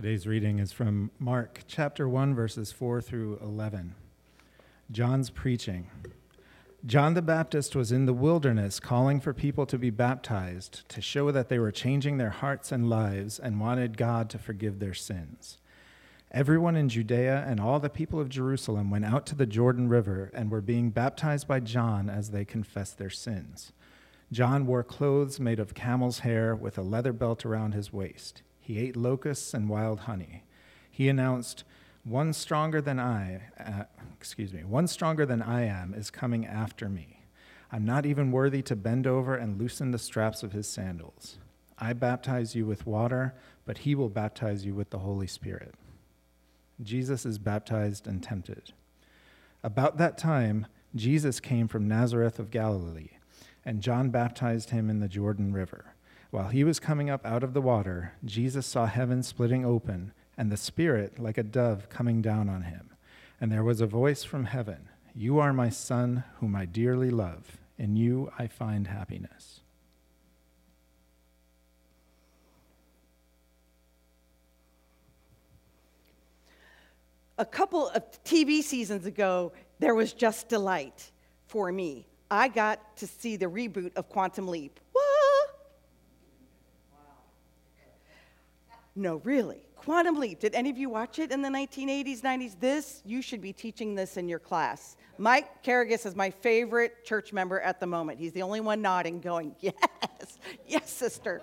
Today's reading is from Mark chapter 1, verses 4 through 11. John's preaching. John the Baptist was in the wilderness calling for people to be baptized to show that they were changing their hearts and lives and wanted God to forgive their sins. Everyone in Judea and all the people of Jerusalem went out to the Jordan River and were being baptized by John as they confessed their sins. John wore clothes made of camel's hair with a leather belt around his waist. He ate locusts and wild honey. He announced, One stronger than I, uh, excuse me, one stronger than I am is coming after me. I'm not even worthy to bend over and loosen the straps of his sandals. I baptize you with water, but he will baptize you with the Holy Spirit. Jesus is baptized and tempted. About that time, Jesus came from Nazareth of Galilee and John baptized him in the Jordan River. While he was coming up out of the water, Jesus saw heaven splitting open, and the Spirit, like a dove, coming down on him. And there was a voice from heaven You are my Son, whom I dearly love. In you I find happiness. A couple of TV seasons ago, there was Just Delight for me. I got to see the reboot of Quantum Leap. What? No, really. Quantum Leap. Did any of you watch it in the 1980s, 90s? This, you should be teaching this in your class. Mike Carrigus is my favorite church member at the moment. He's the only one nodding, going, Yes, yes, sister.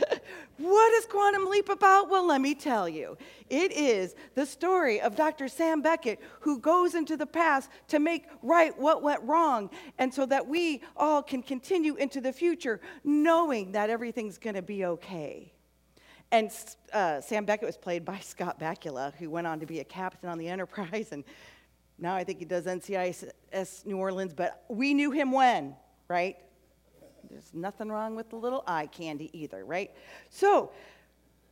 what is Quantum Leap about? Well, let me tell you. It is the story of Dr. Sam Beckett who goes into the past to make right what went wrong, and so that we all can continue into the future knowing that everything's going to be okay. And uh, Sam Beckett was played by Scott Bakula, who went on to be a captain on the Enterprise and now I think he does NCIS New Orleans, but we knew him when, right? There's nothing wrong with the little eye candy either, right? So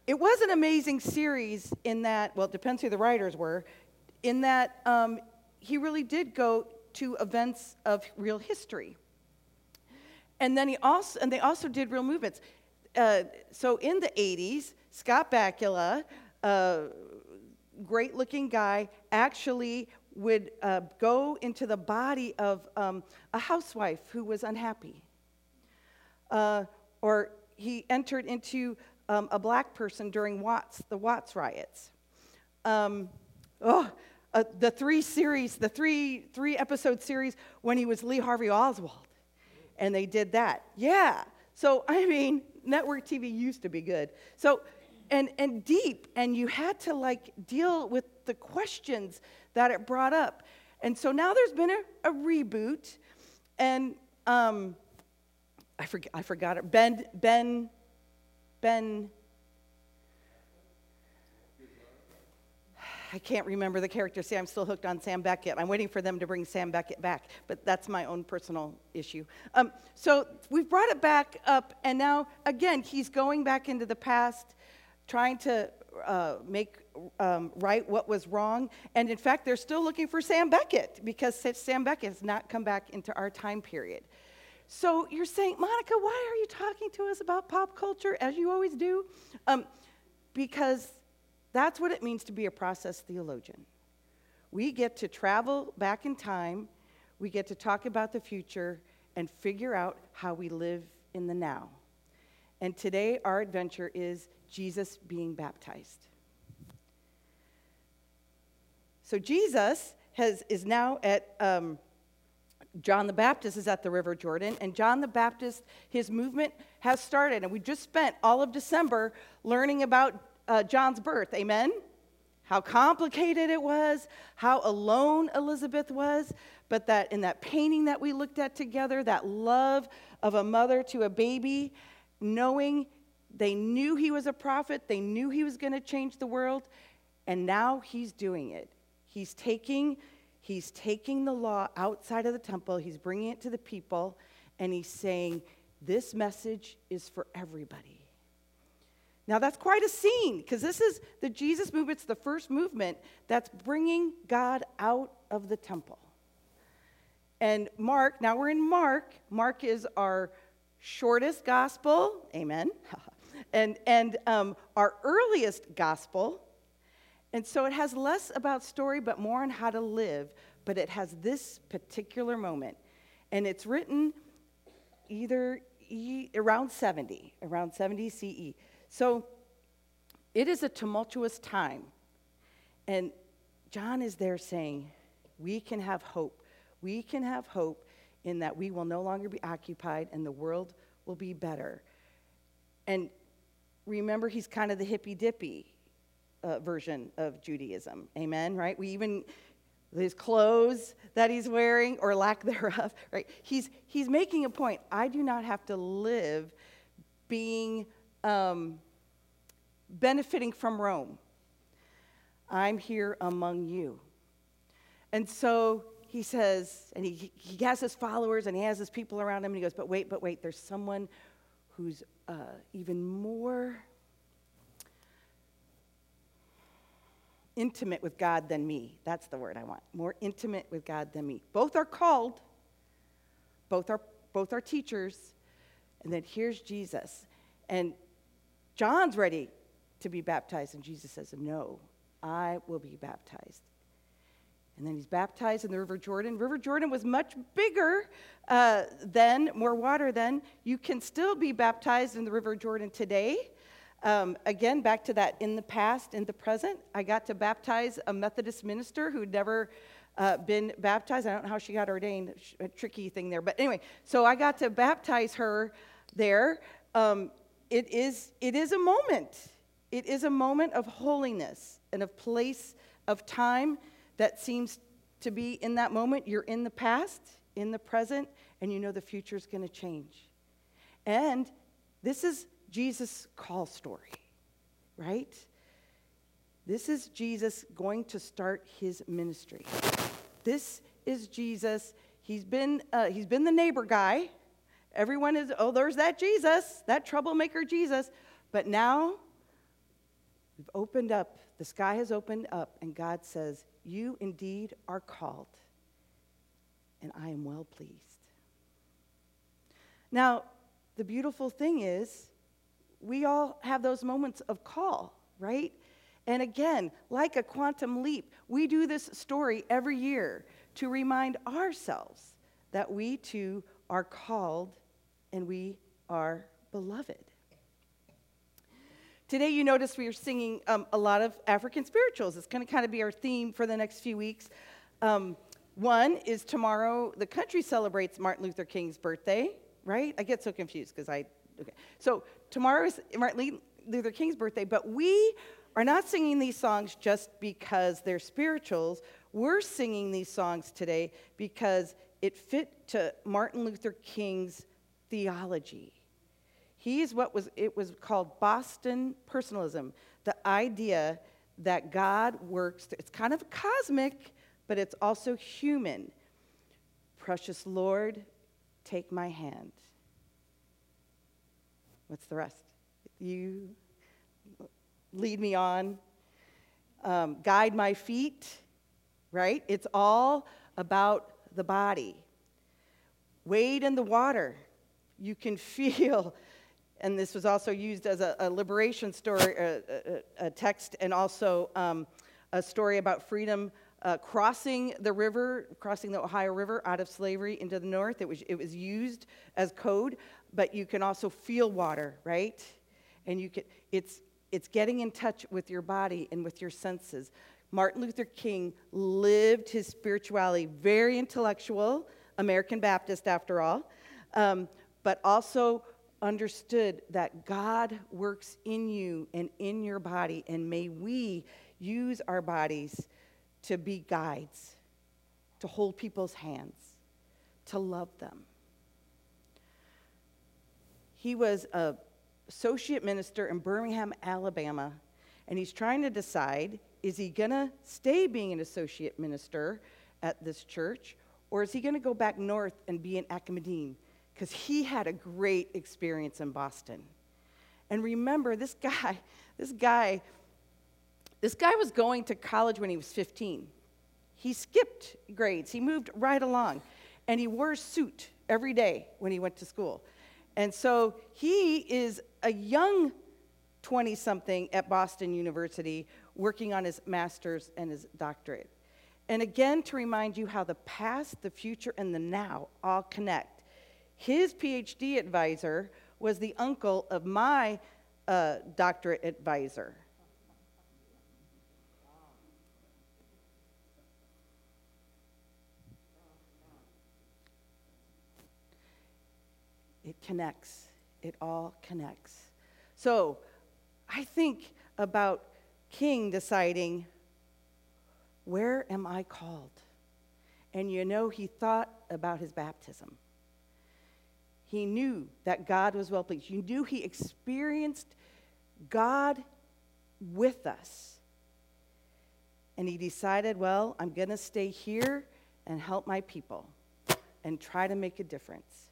it was an amazing series in that, well, it depends who the writers were, in that um, he really did go to events of real history. And then he also, and they also did real movements. Uh, so in the 80s, Scott Bakula, uh, great looking guy, actually would uh, go into the body of um, a housewife who was unhappy. Uh, or he entered into um, a black person during Watts, the Watts riots. Um, oh, uh, the three series, the three, three episode series when he was Lee Harvey Oswald. And they did that. Yeah. So, I mean, network TV used to be good. So, and, and deep, and you had to like deal with the questions that it brought up. And so now there's been a, a reboot, and um, I, forget, I forgot it. Ben, Ben, Ben, I can't remember the character. See, I'm still hooked on Sam Beckett. I'm waiting for them to bring Sam Beckett back, but that's my own personal issue. Um, so we've brought it back up, and now, again, he's going back into the past, trying to uh, make um, right what was wrong. And in fact, they're still looking for Sam Beckett because Sam Beckett has not come back into our time period. So you're saying, Monica, why are you talking to us about pop culture as you always do? Um, because that's what it means to be a process theologian. We get to travel back in time, we get to talk about the future, and figure out how we live in the now. And today, our adventure is Jesus being baptized. So Jesus has, is now at, um, John the Baptist is at the River Jordan, and John the Baptist, his movement has started. And we just spent all of December learning about uh, John's birth. Amen? How complicated it was, how alone Elizabeth was, but that in that painting that we looked at together, that love of a mother to a baby, knowing they knew he was a prophet, they knew he was going to change the world, and now he's doing it. He's taking, he's taking the law outside of the temple, he's bringing it to the people, and he's saying, This message is for everybody. Now, that's quite a scene because this is the Jesus movement. It's the first movement that's bringing God out of the temple. And Mark, now we're in Mark. Mark is our shortest gospel. Amen. and and um, our earliest gospel. And so it has less about story, but more on how to live. But it has this particular moment. And it's written either e, around 70, around 70 CE. So it is a tumultuous time. And John is there saying, We can have hope. We can have hope in that we will no longer be occupied and the world will be better. And remember, he's kind of the hippy dippy uh, version of Judaism. Amen, right? We even, his clothes that he's wearing or lack thereof, right? He's, he's making a point. I do not have to live being um, benefiting from Rome. I'm here among you. And so he says, and he, he has his followers and he has his people around him, and he goes, But wait, but wait, there's someone who's uh, even more intimate with God than me. That's the word I want. More intimate with God than me. Both are called, both are, both are teachers. And then here's Jesus. And John's ready to be baptized, and Jesus says, No, I will be baptized. And then he's baptized in the River Jordan. River Jordan was much bigger uh, more water then. You can still be baptized in the River Jordan today. Um, again, back to that in the past, in the present, I got to baptize a Methodist minister who'd never uh, been baptized. I don't know how she got ordained, a tricky thing there. But anyway, so I got to baptize her there. Um, it, is, it is a moment. It is a moment of holiness and of place of time that seems to be in that moment. You're in the past, in the present, and you know the future is going to change. And this is Jesus' call story, right? This is Jesus going to start his ministry. This is Jesus. He's been, uh, he's been the neighbor guy. Everyone is, oh, there's that Jesus, that troublemaker Jesus. But now we've opened up, the sky has opened up, and God says, You indeed are called, and I am well pleased. Now, the beautiful thing is, we all have those moments of call, right? And again, like a quantum leap, we do this story every year to remind ourselves that we too are called and we are beloved. Today, you notice we are singing um, a lot of African spirituals. It's going to kind of be our theme for the next few weeks. Um, one is tomorrow, the country celebrates Martin Luther King's birthday, right? I get so confused because I Okay. So tomorrow is Martin Luther King's birthday, but we are not singing these songs just because they're spirituals. We're singing these songs today because it fit to Martin Luther King's theology. He's what was it was called Boston personalism, the idea that God works. It's kind of cosmic, but it's also human. Precious Lord, take my hand. What's the rest? You lead me on, um, guide my feet, right? It's all about the body. Wade in the water. You can feel, and this was also used as a, a liberation story, a, a, a, text, and also um, a story about freedom uh, crossing the river, crossing the Ohio River out of slavery into the north. It was, it was used as code but you can also feel water, right? And you can, it's, it's getting in touch with your body and with your senses. Martin Luther King lived his spirituality, very intellectual, American Baptist after all, um, but also understood that God works in you and in your body, and may we use our bodies to be guides, to hold people's hands, to love them. He was a associate minister in Birmingham, Alabama, and he's trying to decide is he going to stay being an associate minister at this church or is he going to go back north and be an Academician? Because he had a great experience in Boston. And remember, this guy, this guy, this guy was going to college when he was 15. He skipped grades, he moved right along, and he wore a suit every day when he went to school. And so he is a young 20 something at Boston University, working on his master's and his doctorate. And again, to remind you how the past, the future, and the now all connect. His PhD advisor was the uncle of my uh, doctorate advisor. It connects. It all connects. So I think about King deciding, where am I called? And you know, he thought about his baptism. He knew that God was well pleased. You knew he experienced God with us. And he decided, well, I'm going to stay here and help my people and try to make a difference.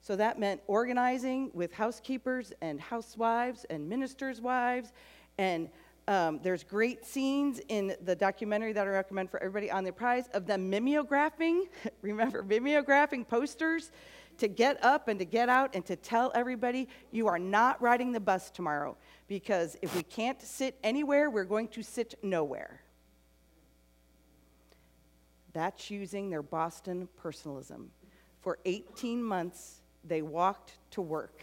So that meant organizing with housekeepers and housewives and ministers' wives. And um, there's great scenes in the documentary that I recommend for everybody on the prize of them mimeographing. Remember, mimeographing posters to get up and to get out and to tell everybody you are not riding the bus tomorrow because if we can't sit anywhere, we're going to sit nowhere. That's using their Boston personalism. For 18 months, they walked to work,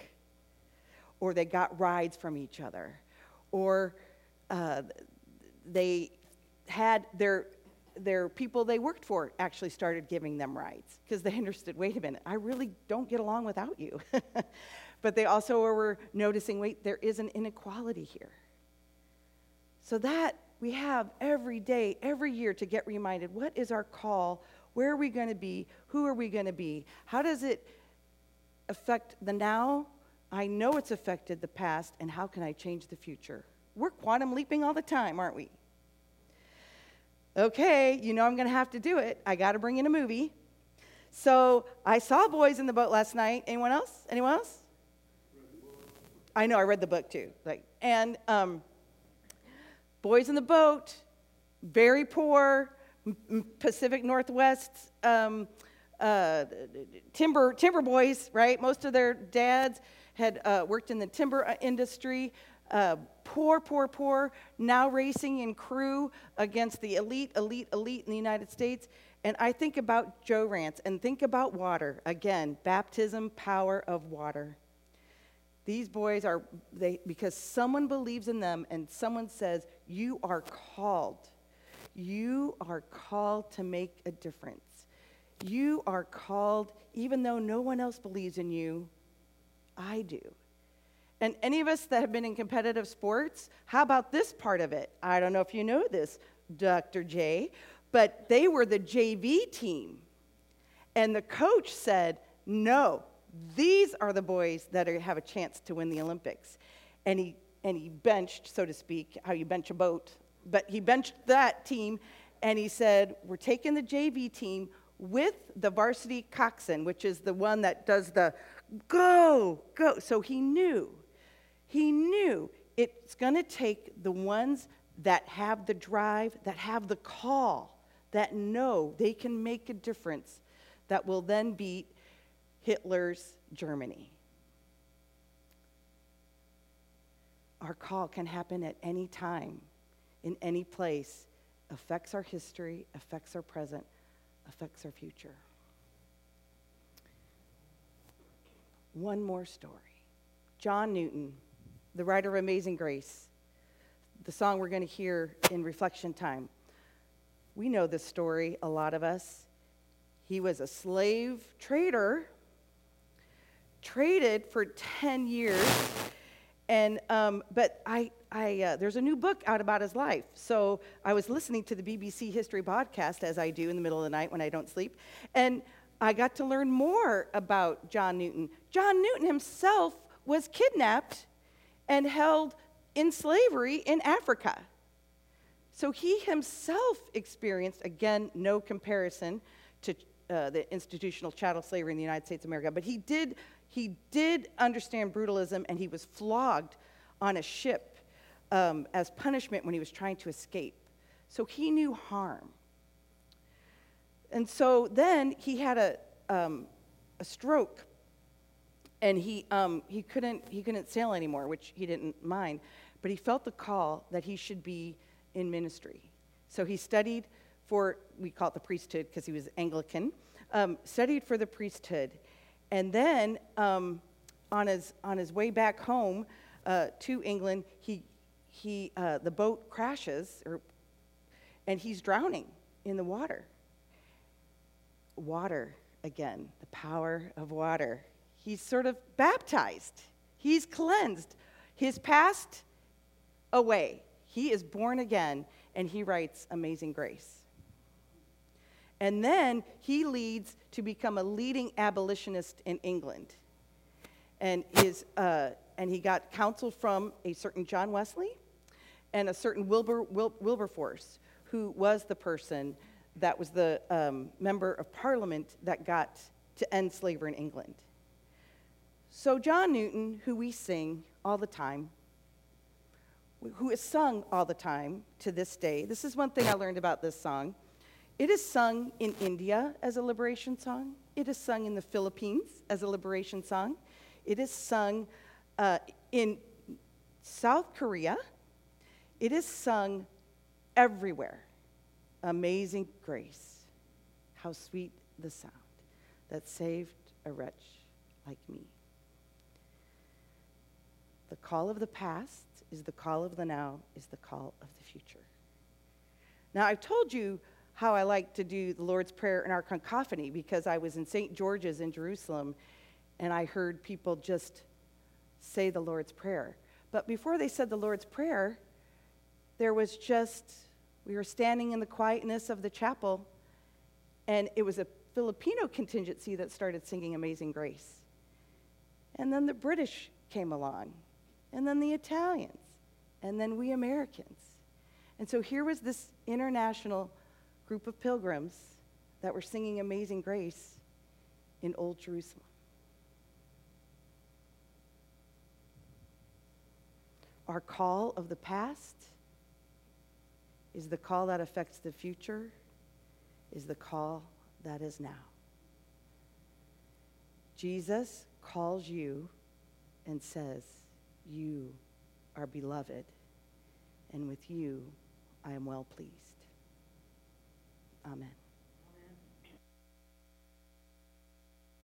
or they got rides from each other, or uh, they had their their people they worked for actually started giving them rides because they understood wait a minute i really don't get along without you but they also were noticing wait there is an inequality here so that we have every day every year to get reminded what is our call where are we going to be who are we going to be how does it affect the now. I know it's affected the past, and how can I change the future? We're quantum leaping all the time, aren't we? Okay, you know I'm going to have to do it. I got to bring in a movie. So I saw Boys in the Boat last night. Anyone else? Anyone else? I know I read the book too. Like, and um, Boys in the Boat, very poor, Pacific Northwest um, uh, timber timber boys, right? Most of their dads had uh, worked in the timber uh, industry. Uh, poor, poor, poor. Now racing in crew against the elite, elite, elite in the United States. And I think about Joe Rantz and think about water. Again, baptism, power of water. These boys are, they, because someone believes in them and someone says, You are called. You are called to make a difference. You are called, even though no one else believes in you, I do. And any of us that have been in competitive sports, how about this part of it? I don't know if you know this, Dr. J, but they were the JV team. And the coach said, No, these are the boys that are, have a chance to win the Olympics. And he, and he benched, so to speak, how you bench a boat, but he benched that team and he said, We're taking the JV team, with the varsity coxswain, which is the one that does the go, go. So he knew, he knew it's going to take the ones that have the drive, that have the call, that know they can make a difference, that will then beat Hitler's Germany. Our call can happen at any time, in any place, affects our history, affects our present, affects our future. One more story. John Newton, the writer of Amazing Grace, the song we're going to hear in reflection time. We know this story, a lot of us. He was a slave trader, traded for 10 years and um, but I, I uh, there's a new book out about his life. So I was listening to the BBC History podcast as I do in the middle of the night when I don't sleep, and I got to learn more about John Newton. John Newton himself was kidnapped and held in slavery in Africa. So he himself experienced, again, no comparison to uh, the institutional chattel slavery in the United States of America, but he did he did understand brutalism and he was flogged on a ship um, as punishment when he was trying to escape. So he knew harm. And so then he had a, um, a stroke and he, um, he, couldn't, he couldn't sail anymore, which he didn't mind. But he felt the call that he should be in ministry. So he studied for, we call it the priesthood because he was Anglican, um, studied for the priesthood. And then um, on, his, on his way back home uh, to England, he, he, uh, the boat crashes, or, and he's drowning in the water. Water, again, the power of water. He's sort of baptized, he's cleansed. His past away. He is born again, and he writes Amazing Grace. And then he leads to become a leading abolitionist in England. And, his, uh, and he got counsel from a certain John Wesley and a certain Wilbur, Wil, Wilberforce, who was the person that was the um, member of parliament that got to end slavery in England. So, John Newton, who we sing all the time, who is sung all the time to this day, this is one thing I learned about this song. It is sung in India as a liberation song. It is sung in the Philippines as a liberation song. It is sung uh, in South Korea. It is sung everywhere. Amazing grace. How sweet the sound that saved a wretch like me. The call of the past is the call of the now, is the call of the future. Now, I've told you how I like to do the Lord's Prayer in our cacophony because I was in St. George's in Jerusalem and I heard people just say the Lord's Prayer. But before they said the Lord's Prayer, there was just, we were standing in the quietness of the chapel and it was a Filipino contingency that started singing Amazing Grace. And then the British came along, and then the Italians, and then we Americans. And so here was this international group of pilgrims that were singing Amazing Grace in Old Jerusalem. Our call of the past is the call that affects the future, is the call that is now. Jesus calls you and says, You are beloved, and with you I am well pleased. Amen.